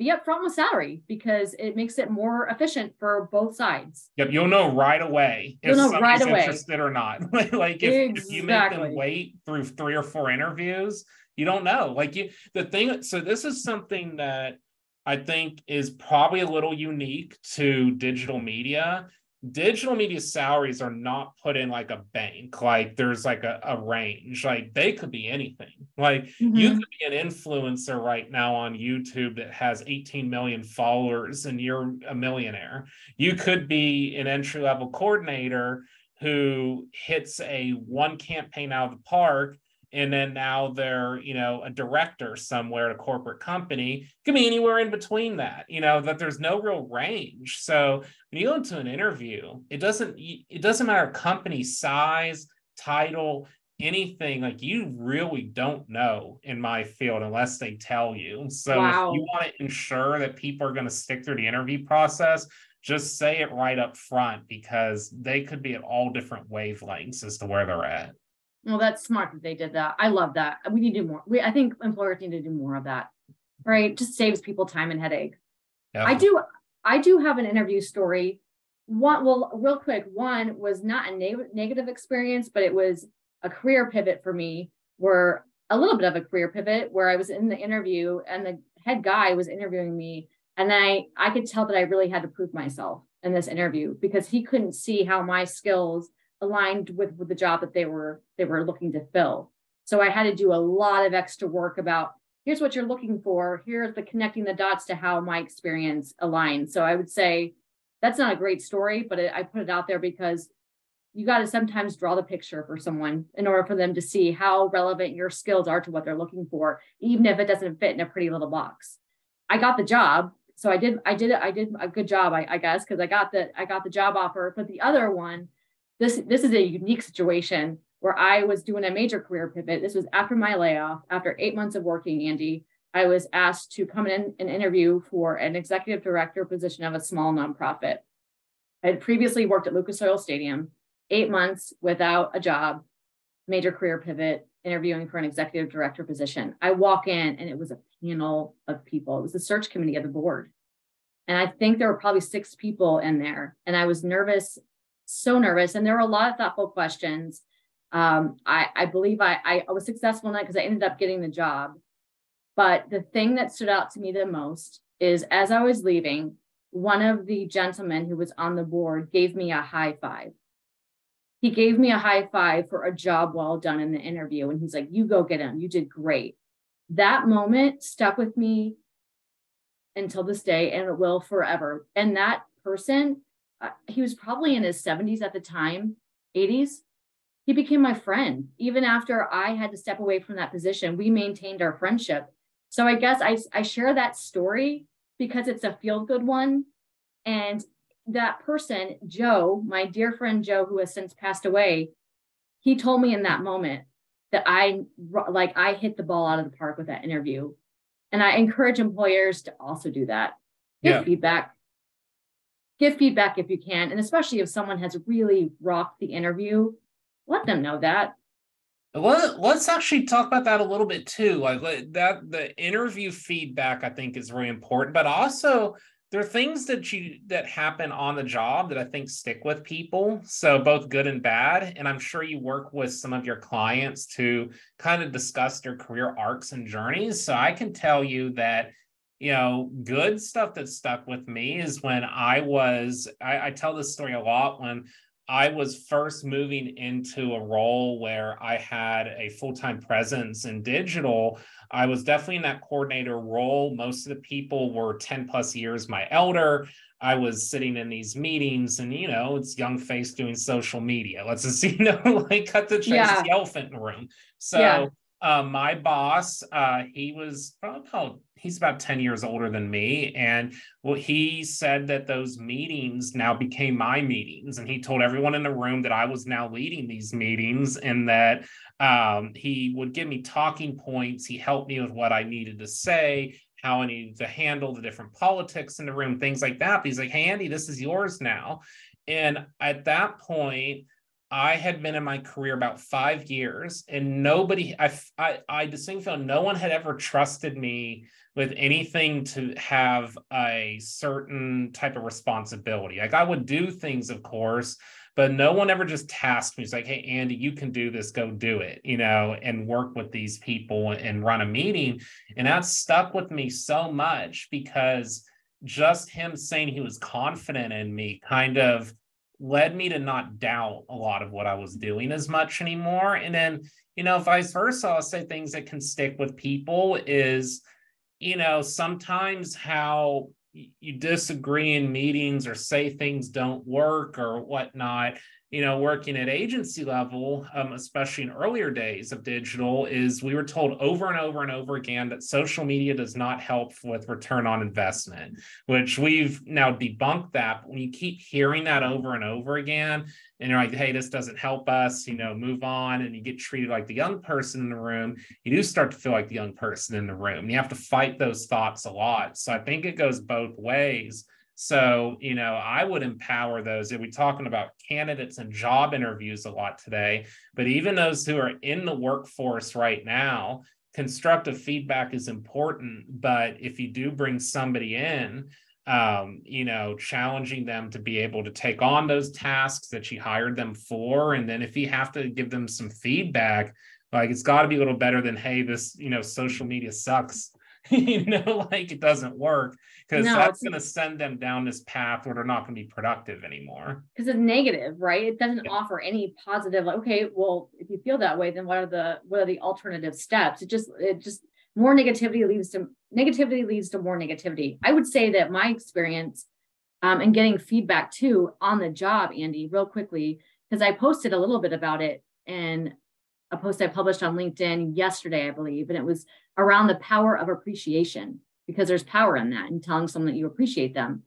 be upfront with salary because it makes it more efficient for both sides. Yep, you'll know right away if you'll know right away. interested or not. like if, exactly. if you make them wait through three or four interviews, you don't know. Like you, the thing. So this is something that I think is probably a little unique to digital media digital media salaries are not put in like a bank like there's like a, a range like they could be anything like mm-hmm. you could be an influencer right now on youtube that has 18 million followers and you're a millionaire. You could be an entry level coordinator who hits a one campaign out of the park and then now they're you know a director somewhere at a corporate company. Could be anywhere in between that you know that there's no real range. So when you go into an interview it doesn't it doesn't matter company size title anything like you really don't know in my field unless they tell you so wow. if you want to ensure that people are going to stick through the interview process just say it right up front because they could be at all different wavelengths as to where they're at well, that's smart that they did that. I love that. We need to do more. We, I think employers need to do more of that. Right, just saves people time and headache. Yeah. I do. I do have an interview story. One, well, real quick. One was not a neg- negative experience, but it was a career pivot for me. were a little bit of a career pivot, where I was in the interview and the head guy was interviewing me, and I I could tell that I really had to prove myself in this interview because he couldn't see how my skills aligned with, with the job that they were they were looking to fill. So I had to do a lot of extra work about here's what you're looking for, here's the connecting the dots to how my experience aligns. So I would say that's not a great story, but I put it out there because you got to sometimes draw the picture for someone in order for them to see how relevant your skills are to what they're looking for, even if it doesn't fit in a pretty little box. I got the job, so I did. I did. I did a good job, I, I guess, because I got the I got the job offer. But the other one, this this is a unique situation where I was doing a major career pivot. This was after my layoff, after eight months of working, Andy. I was asked to come in and interview for an executive director position of a small nonprofit. I had previously worked at Lucas Oil Stadium, eight months without a job, major career pivot, interviewing for an executive director position. I walk in and it was a panel of people. It was the search committee of the board. And I think there were probably six people in there. And I was nervous so nervous. And there were a lot of thoughtful questions. Um, I, I believe I, I was successful in that because I ended up getting the job. But the thing that stood out to me the most is as I was leaving, one of the gentlemen who was on the board gave me a high five. He gave me a high five for a job well done in the interview. And he's like, You go get him. You did great. that moment stuck with me until this day and it will forever. And that person, uh, he was probably in his 70s at the time, 80s. He became my friend. Even after I had to step away from that position, we maintained our friendship. So I guess I, I share that story because it's a feel good one. And that person, Joe, my dear friend Joe, who has since passed away, he told me in that moment that I like I hit the ball out of the park with that interview. And I encourage employers to also do that. Give yeah. feedback. Give feedback if you can. And especially if someone has really rocked the interview, let them know that. Let, let's actually talk about that a little bit too. Like that the interview feedback I think is really important, but also there are things that you that happen on the job that I think stick with people. So both good and bad. And I'm sure you work with some of your clients to kind of discuss their career arcs and journeys. So I can tell you that, you know, good stuff that stuck with me is when I was, I, I tell this story a lot when I was first moving into a role where I had a full time presence in digital. I was definitely in that coordinator role. Most of the people were 10 plus years my elder. I was sitting in these meetings and, you know, it's young face doing social media. Let's just, you know, like cut the chase yeah. the elephant in the room. So, yeah. Uh, my boss, uh, he was about he's about 10 years older than me and well he said that those meetings now became my meetings and he told everyone in the room that i was now leading these meetings and that um, he would give me talking points he helped me with what i needed to say how i needed to handle the different politics in the room things like that. But he's like hey andy this is yours now. And at that point I had been in my career about five years, and nobody, I, I, I distinctly no one had ever trusted me with anything to have a certain type of responsibility. Like I would do things, of course, but no one ever just tasked me. It's like, hey, Andy, you can do this, go do it, you know, and work with these people and run a meeting. And that stuck with me so much because just him saying he was confident in me kind of led me to not doubt a lot of what I was doing as much anymore. And then, you know, vice versa, I'll say things that can stick with people is, you know, sometimes how you disagree in meetings or say things don't work or whatnot you know, working at agency level, um, especially in earlier days of digital, is we were told over and over and over again that social media does not help with return on investment, which we've now debunked that. But when you keep hearing that over and over again, and you're like, hey, this doesn't help us, you know, move on, and you get treated like the young person in the room, you do start to feel like the young person in the room. You have to fight those thoughts a lot. So I think it goes both ways so, you know, I would empower those. We're talking about candidates and job interviews a lot today, but even those who are in the workforce right now, constructive feedback is important. But if you do bring somebody in, um, you know, challenging them to be able to take on those tasks that you hired them for. And then if you have to give them some feedback, like it's got to be a little better than, hey, this, you know, social media sucks you know, like it doesn't work because no, that's going to send them down this path where they're not going to be productive anymore. Because it's negative, right? It doesn't yeah. offer any positive. Like, okay, well, if you feel that way, then what are the what are the alternative steps? It just it just more negativity leads to negativity leads to more negativity. I would say that my experience um, and getting feedback too on the job, Andy, real quickly, because I posted a little bit about it in a post I published on LinkedIn yesterday, I believe, and it was around the power of appreciation because there's power in that and telling someone that you appreciate them.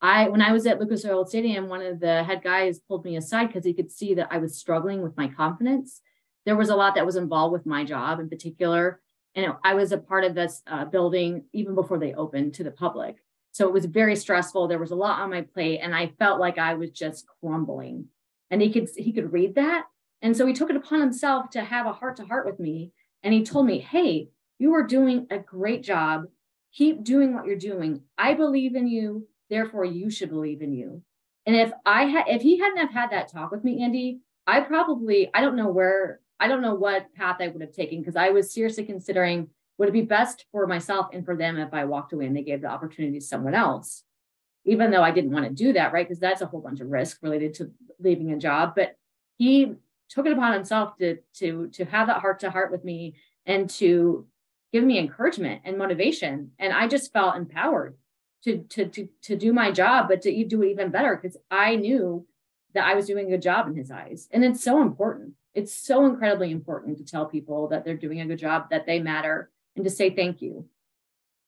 I when I was at Lucas Oil Stadium, one of the head guys pulled me aside because he could see that I was struggling with my confidence. There was a lot that was involved with my job in particular, and I was a part of this uh, building even before they opened to the public. So it was very stressful. There was a lot on my plate, and I felt like I was just crumbling. And he could he could read that, and so he took it upon himself to have a heart to heart with me, and he told me, "Hey, you are doing a great job. Keep doing what you're doing. I believe in you. Therefore, you should believe in you. And if I had, if he hadn't have had that talk with me, Andy, I probably, I don't know where, I don't know what path I would have taken because I was seriously considering would it be best for myself and for them if I walked away and they gave the opportunity to someone else, even though I didn't want to do that, right? Because that's a whole bunch of risk related to leaving a job. But he took it upon himself to to to have that heart to heart with me and to give me encouragement and motivation. And I just felt empowered to, to, to, to do my job, but to do it even better because I knew that I was doing a good job in his eyes. And it's so important. It's so incredibly important to tell people that they're doing a good job, that they matter, and to say thank you.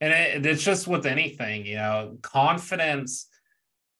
And it, it's just with anything, you know, confidence.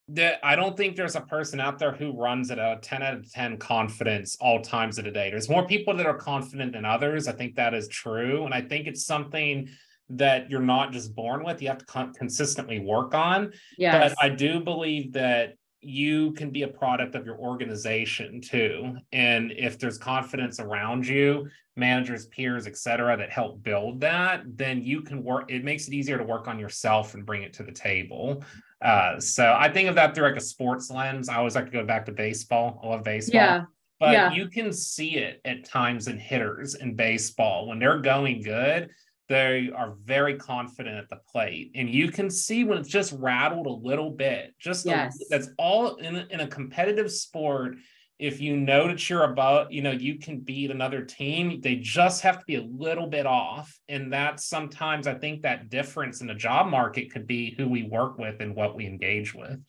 That I don't think there's a person out there who runs at a 10 out of 10 confidence all times of the day. There's more people that are confident than others. I think that is true. And I think it's something that you're not just born with, you have to con- consistently work on. Yes. But I do believe that you can be a product of your organization too and if there's confidence around you managers peers etc that help build that then you can work it makes it easier to work on yourself and bring it to the table uh, so i think of that through like a sports lens. I always like to go back to baseball. I love baseball. Yeah. but Yeah. you can see it at times in hitters in baseball. When they're going good they are very confident at the plate. And you can see when it's just rattled a little bit just a- that's all in, in a competitive sport if you know that you're about you know you can beat another team they just have to be a little bit off and that's sometimes i think that difference in the job market could be who we work with and what we engage with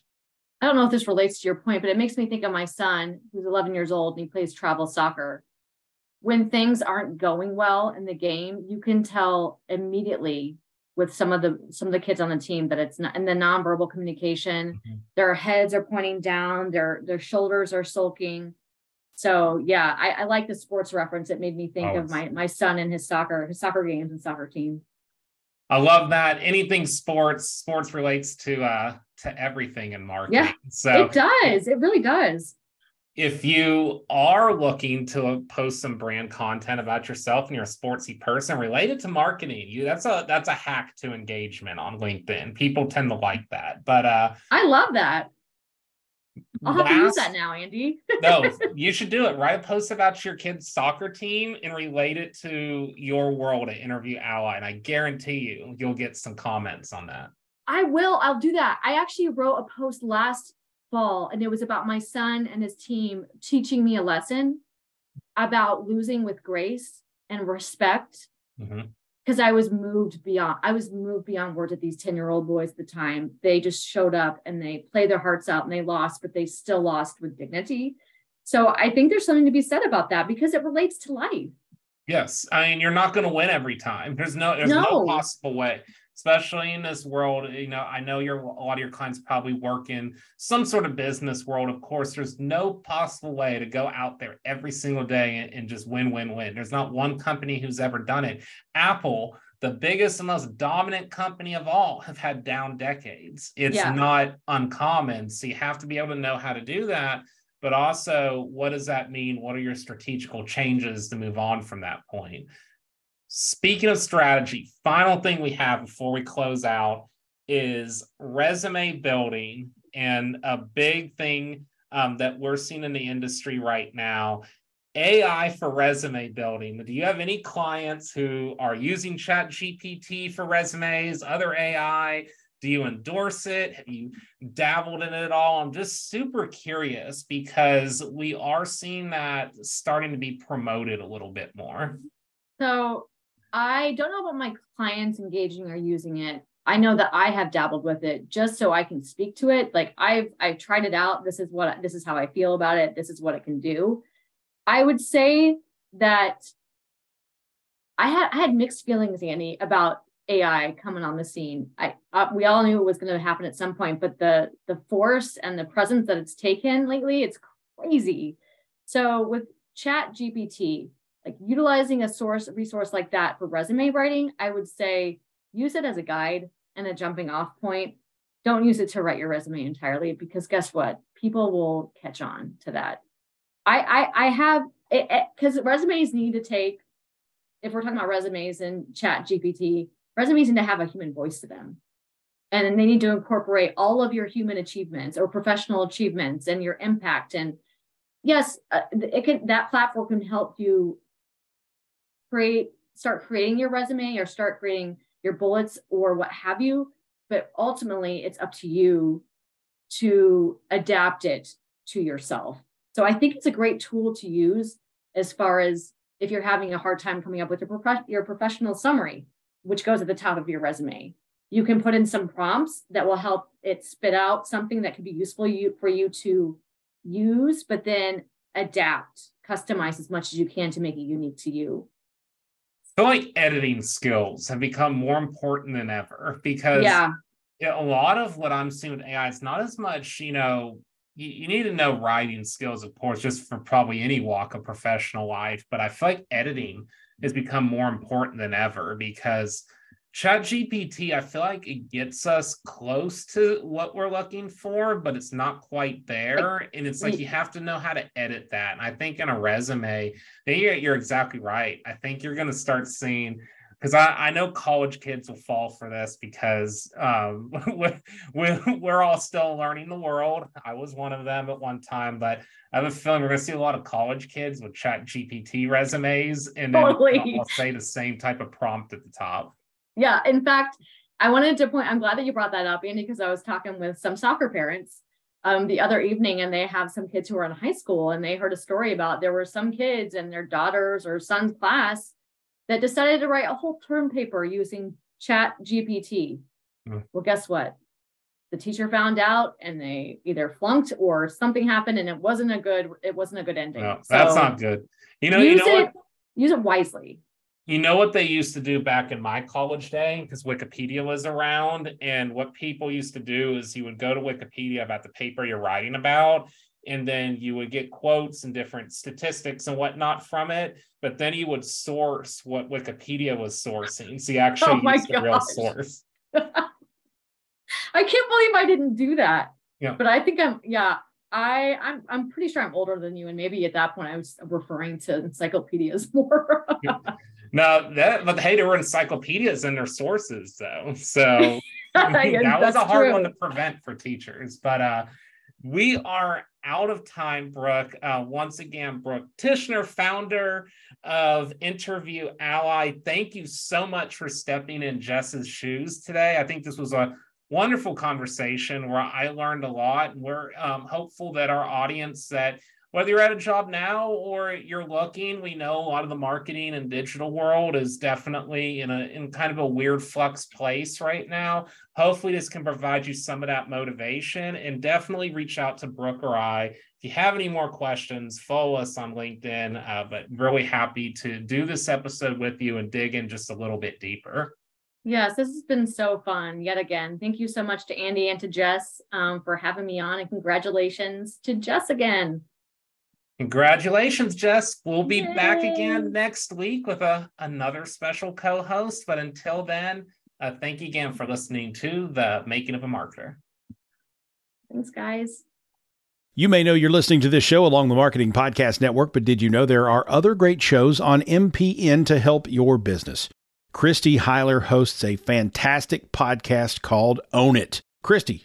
I don't know if this relates to your point, but it makes me think of my son who's 11 years old and he plays travel soccer. When things aren't going well in the game, you can tell immediately with some of the some of the kids on the team that it's not in the nonverbal communication. Mhm. Their heads are pointing down, their their shoulders are sulking. So yeah, I, I like the sports reference. It made me think of my my son and his soccer, his soccer games and soccer team. I love that. Anything sports, sports relates to uh to everything in marketing. Yeah, So it does. It really does. If you are looking to post some brand content about yourself and you're a sportsy person related to marketing, you that's a that's a hack to engagement on LinkedIn. People tend to like that. But uh I love that. I'll have to use that now, Andy. no, you should do it. Write a post about your kid's soccer team and relate it to your world at Interview Ally. And I guarantee you, you'll get some comments on that. I will. I'll do that. I actually wrote a post last fall and it was about my son and his team teaching me a lesson about losing with grace and respect mm-hmm. because I was moved beyond I was moved beyond words at these 10 year old boys at the time. They just showed up and they played their hearts out and they lost, but they still lost with dignity. So I think there's something to be said about that because it relates to life. Yes, I mean you're not going to win every time. There's no there's no. No. possible way, especially in this world. You know, I know your a lot of your clients probably work in some sort of business world. Of course, there's no possible way to go out there every single day and, and just win, win, win. There's not one company who's ever done it. Apple, the biggest and most dominant company of all, have had down decades. It's Yeah. not uncommon, so you have to be able to know how to do that but also what does that mean what are your strategical changes to move on from that point speaking of strategy final thing we have before we close out is resume building and a big thing um, that we're seeing in the industry right now ai for resume building do you have any clients who are using ChatGPT for resumes other ai do you endorse it have you dabbled in it at all. I'm just super curious because we are seeing that starting to be promoted a little bit more. So I don't know about my clients engaging or using it. I know that I have dabbled with it just so I can speak to it. Like I've I've tried it out. This is what this is how I feel about it. This is what it can do. I would say that I had I had mixed feelings, Andy, about AI coming on the scene. I uh, we all knew it was going to happen at some point, but the the force and the presence that it's taken lately, it's crazy. So with Chat GPT, like utilizing a source resource like that for resume writing, I would say use it as a guide and a jumping off point. Don't use it to write your resume entirely because guess what? People will catch on to that. I I, I have it because resumes need to take. If we're talking about resumes and Chat GPT, resumes need to have a human voice to them, and then they need to incorporate all of your human achievements or professional achievements and your impact. And yes, uh, it can that platform can help you create start creating your resume or start creating your bullets or what have you but ultimately it's up to you to adapt it to yourself so i think it's a great tool to use as far as if you're having a hard time coming up with your, prof- your professional summary which goes at the top of your resume. You can put in some prompts that will help it spit out something that could be useful you, for you to use, but then adapt, customize as much as you can to make it unique to you. Feel like editing skills have become more important than ever because Yeah. a lot of what I'm seeing with AI is not as much, you know, you, you need to know writing skills, of course, just for probably any walk of professional life. But I feel like editing has become more important than ever because Chat GPT, I feel like it gets us close to what we're looking for, but it's not quite there. And it's like you have to know how to edit that. And I think in a resume, you're, you're exactly right. I think you're going to start seeing because I, I know college kids will fall for this because um, we're, we're all still learning the world. I was one of them at one time, but I have a feeling we're going to see a lot of college kids with chat GPT resumes and then Totally. I'll say the same type of prompt at the top. Yeah. In fact, I wanted to point, I'm glad that you brought that up, Andy, because I was talking with some soccer parents um, the other evening, and they have some kids who are in high school, and they heard a story about there were some kids in their daughter's or son's class that decided to write a whole term paper using Chat GPT. Mm. Well, guess what? The teacher found out, and they either flunked or something happened, and it wasn't a good. It wasn't a good ending. No, that's So not good. You know, you use know it. what? Use it wisely. You know what they used to do back in my college day because Wikipedia was around, and what people used to do is you would go to Wikipedia about the paper you're writing about, and then you would get quotes and different statistics and whatnot from it. But then you would source what Wikipedia was sourcing, so you oh actually Oh my use the real source. I can't believe I didn't do that. Yeah. But I think I'm yeah, I I'm I'm pretty sure I'm older than you and maybe at that point I was referring to encyclopedias more. No, that but hey, there were encyclopedias and their sources though, so Yeah, that was a hard true. one to prevent for teachers. But uh, we are out of time, Brooke. Uh, once again, Brooke Tichenor, founder of Interview Ally. Thank you so much for stepping in Jess's shoes today. I think this was a wonderful conversation where I learned a lot. And we're um, hopeful that our audience that whether you're at a job now or you're looking, we know a lot of the marketing and digital world is definitely in a in kind of a weird flux place right now. Hopefully, this can provide you some of that motivation and definitely reach out to Brooke or I. If you have any more questions, follow us on LinkedIn. Uh, but really happy to do this episode with you and dig in just a little bit deeper. yes, this has been so fun yet again. Thank you so much to Andy and to Jess um, for having me on and congratulations to Jess again. Congratulations, Jess. We'll be back again next week with a, another special co host. But until then, uh, thank you again for listening to The Making of a Marketer. Thanks guys. You may know you're listening to this show along the Marketing Podcast Network, but did you know there are other great shows on MPN to help your business? Christy Heiler hosts a fantastic podcast called Own It. Christy,